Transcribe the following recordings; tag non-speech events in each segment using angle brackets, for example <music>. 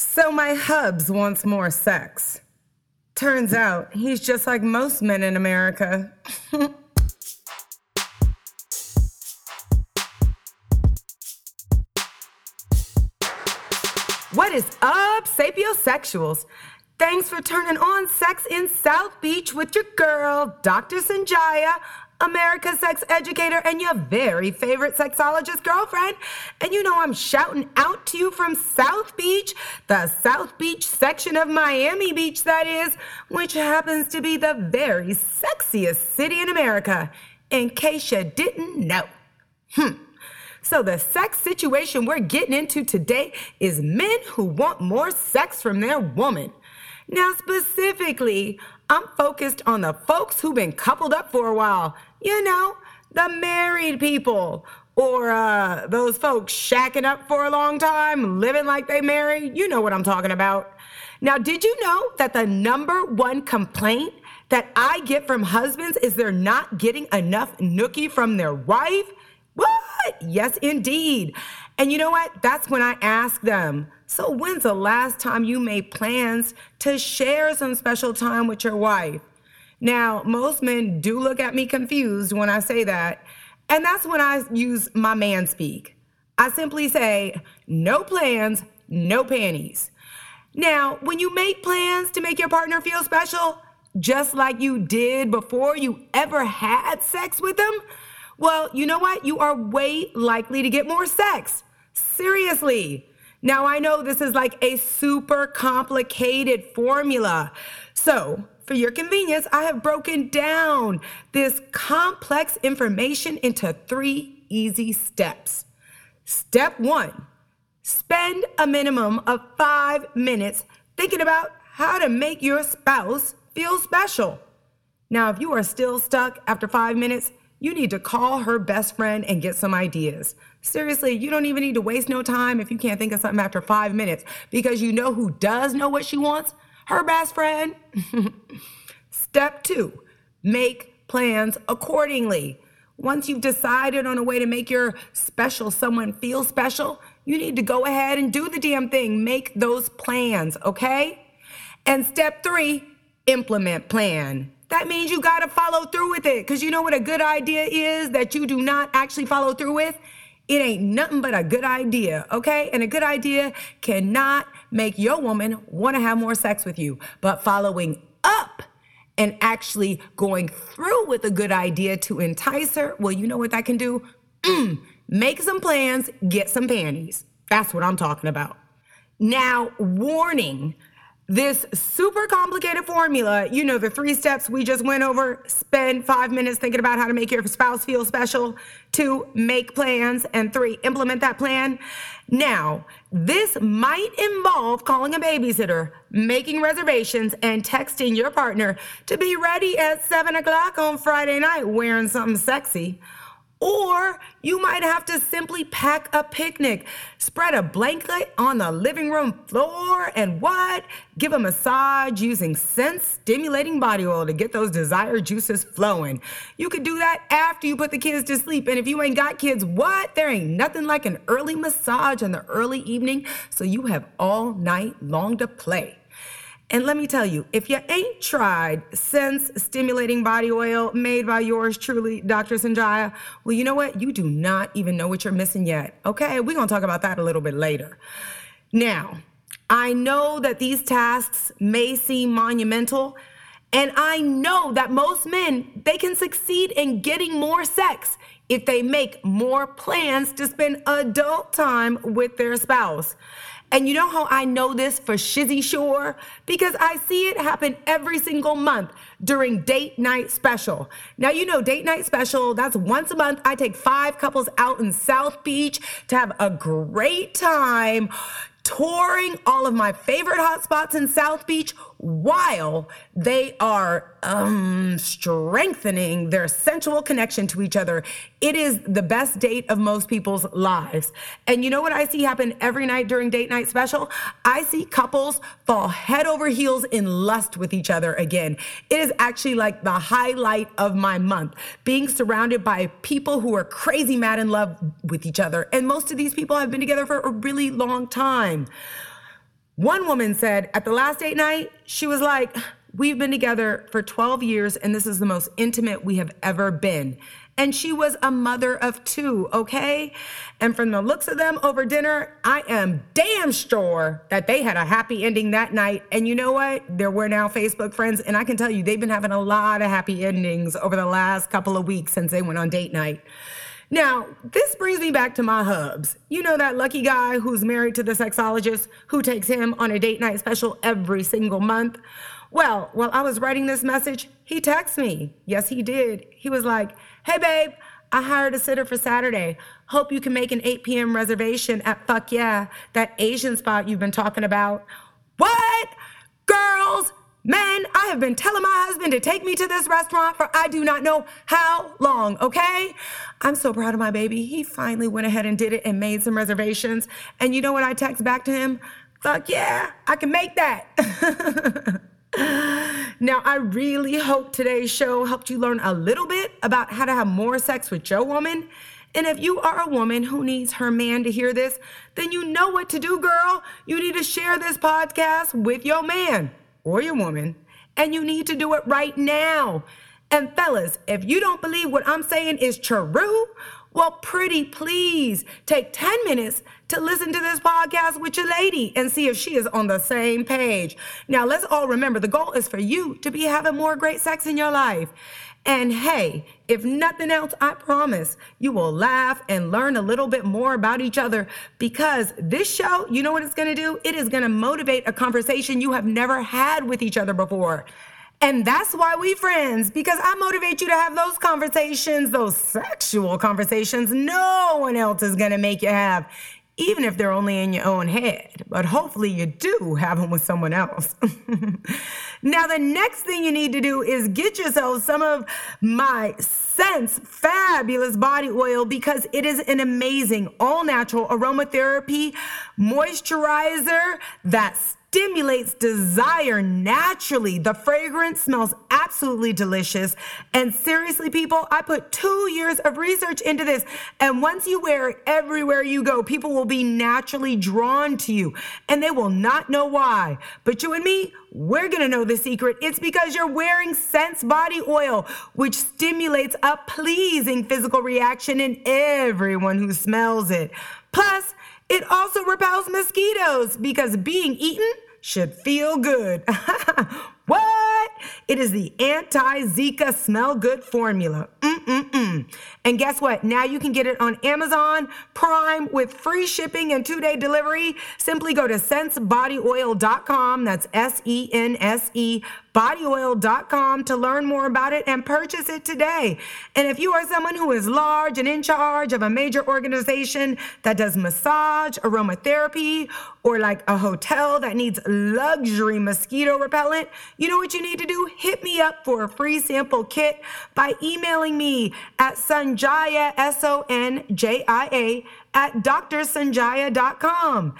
So my hubs wants more sex. Turns out he's just like most men in America. <laughs> what is up, sapiosexuals? Thanks for turning on Sex in South Beach with your girl, Dr. Sonjia, America's sex educator and your very favorite sexologist girlfriend. And you know, I'm shouting out to you from South Beach, the South Beach section of Miami Beach, that is, which happens to be the very sexiest city in America, in case you didn't know. Hmm. So, the sex situation we're getting into today is men who want more sex from their woman. Now, specifically, I'm focused on the folks who've been coupled up for a while. You know, the married people. Or uh, those folks shacking up for a long time, living like they married. You know what I'm talking about. Now, did you know that the number one complaint that I get from husbands is they're not getting enough nookie from their wife? What? Yes, indeed. And you know what? That's when I ask them, so when's the last time you made plans to share some special time with your wife? Now, most men do look at me confused when I say that, and that's when I use my man speak. I simply say, no plans, no panties. Now, when you make plans to make your partner feel special, just like you did before you ever had sex with them, well, you know what? You are way likely to get more sex. Seriously. Now, I know this is like a super complicated formula. So, for your convenience, I have broken down this complex information into three easy steps. Step one spend a minimum of five minutes thinking about how to make your spouse feel special. Now, if you are still stuck after five minutes, you need to call her best friend and get some ideas. Seriously, you don't even need to waste no time if you can't think of something after five minutes because you know who does know what she wants? Her best friend. <laughs> Step two, make plans accordingly. Once you've decided on a way to make your special someone feel special, you need to go ahead and do the damn thing. Make those plans, okay? And step three, implement plan. That means you gotta follow through with it. Cause you know what a good idea is that you do not actually follow through with? It ain't nothing but a good idea, okay? And a good idea cannot make your woman wanna have more sex with you. But following up and actually going through with a good idea to entice her, well, you know what that can do? Mm, make some plans, get some panties. That's what I'm talking about. Now, warning this super complicated formula, you know, the three steps we just went over spend five minutes thinking about how to make your spouse feel special, two, make plans, and three, implement that plan. Now, this might involve calling a babysitter, making reservations, and texting your partner to be ready at seven o'clock on Friday night wearing something sexy. Or you might have to simply pack a picnic, spread a blanket on the living room floor, and what? Give a massage using sense stimulating body oil to get those desired juices flowing. You could do that after you put the kids to sleep. And if you ain't got kids, what? There ain't nothing like an early massage in the early evening so you have all night long to play. And let me tell you, if you ain't tried Sense Stimulating Body Oil made by yours truly, Dr. Sonjia, well, you know what? You do not even know what you're missing yet. Okay, we're gonna talk about that a little bit later. Now, I know that these tasks may seem monumental, and I know that most men, they can succeed in getting more sex if they make more plans to spend adult time with their spouse. And you know how I know this for shizzy sure? Because I see it happen every single month during date night special. Now, you know, date night special, that's once a month. I take five couples out in South Beach to have a great time touring all of my favorite hotspots in South Beach while they are um, strengthening their sensual connection to each other. It is the best date of most people's lives. And you know what I see happen every night during date night special? I see couples fall head over heels in lust with each other again. It is actually like the highlight of my month, being surrounded by people who are crazy mad in love with each other. And most of these people have been together for a really long time. One woman said at the last date night, she was like, We've been together for 12 years, and this is the most intimate we have ever been. And she was a mother of two, okay? And from the looks of them over dinner, I am damn sure that they had a happy ending that night. And you know what? They're we're now Facebook friends, and I can tell you they've been having a lot of happy endings over the last couple of weeks since they went on date night. Now, this brings me back to my hubs. You know that lucky guy who's married to the sexologist who takes him on a date night special every single month? Well, while I was writing this message, he texted me. Yes, he did. He was like, Hey, babe, I hired a sitter for Saturday. Hope you can make an 8 p.m. reservation at Fuck Yeah, that Asian spot you've been talking about. What? Men, I have been telling my husband to take me to this restaurant for I do not know how long, okay? I'm so proud of my baby. He finally went ahead and did it and made some reservations. And you know what I text back to him? Fuck yeah, I can make that. <laughs> Now, I really hope today's show helped you learn a little bit about how to have more sex with your woman. And if you are a woman who needs her man to hear this, then you know what to do, girl. You need to share this podcast with your man or your woman, and you need to do it right now. And fellas, if you don't believe what I'm saying is true, well, pretty please take 10 minutes to listen to this podcast with your lady and see if she is on the same page. Now, let's all remember the goal is for you to be having more great sex in your life. And hey, if nothing else, I promise you will laugh and learn a little bit more about each other because this show, you know what it's gonna do? It is gonna motivate a conversation you have never had with each other before. And that's why we friends, because I motivate you to have those conversations, those sexual conversations no one else is gonna make you have, even if they're only in your own head. But hopefully you do have them with someone else. <laughs> now, the next thing you need to do is get yourself some of my Sense Fabulous Body Oil because it is an amazing all natural aromatherapy moisturizer that's stimulates desire naturally. The fragrance smells absolutely delicious. And seriously, people, I put two years of research into this. And once you wear it everywhere you go, people will be naturally drawn to you and they will not know why. But you and me, we're gonna know the secret. It's because you're wearing Sense Body Oil, which stimulates a pleasing physical reaction in everyone who smells it. Plus, it also repels mosquitoes because being eaten should feel good. <laughs> what? It is the anti Zika smell good formula. Mm-mm-mm. And guess what? Now you can get it on Amazon Prime with free shipping and two day delivery. Simply go to sensebodyoil.com. That's S E N S E bodyoil.com to learn more about it and purchase it today. And if you are someone who is large and in charge of a major organization that does massage, aromatherapy, or like a hotel that needs luxury mosquito repellent, you know what you need to do? Hit me up for a free sample kit by emailing me at Sonjia, S O N J I A, at drsonjia.com.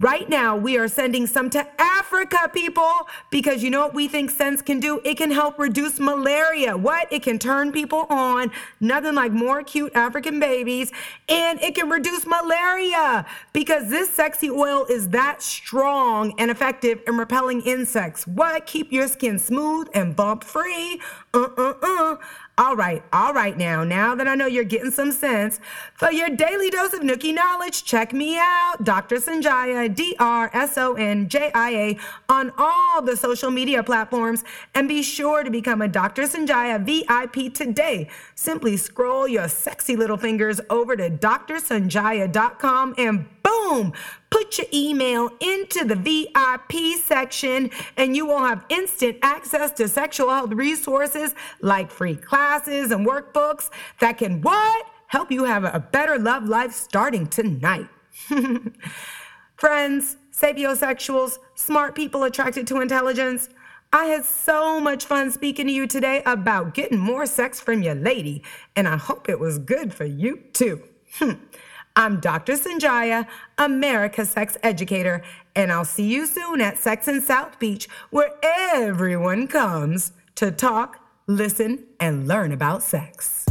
Right now, we are sending some to Africa, people, because you know what we think Sense can do? It can help reduce malaria. What? It can turn people on. Nothing like more cute African babies. And it can reduce malaria because this sexy oil is that strong and effective in repelling insects. What? Keep your skin smooth and bump free. Uh uh uh. All right, all right now. Now that I know you're getting some sense, for your daily dose of Nookie knowledge, check me out, Dr. Sonjia, D R S O N J I A, on all the social media platforms. And be sure to become a Dr. Sonjia VIP today. Simply scroll your sexy little fingers over to drsonjia.com and boom, put your email into the VIP section and you will have instant access to sexual health resources like free classes and workbooks that can what? Help you have a better love life starting tonight. <laughs> Friends, sapiosexuals, smart people attracted to intelligence, I had so much fun speaking to you today about getting more sex from your lady, and I hope it was good for you too. <laughs> I'm Dr. Sonjia, America's sex educator, and I'll see you soon at Sex in South Beach, where everyone comes to talk, listen, and learn about sex.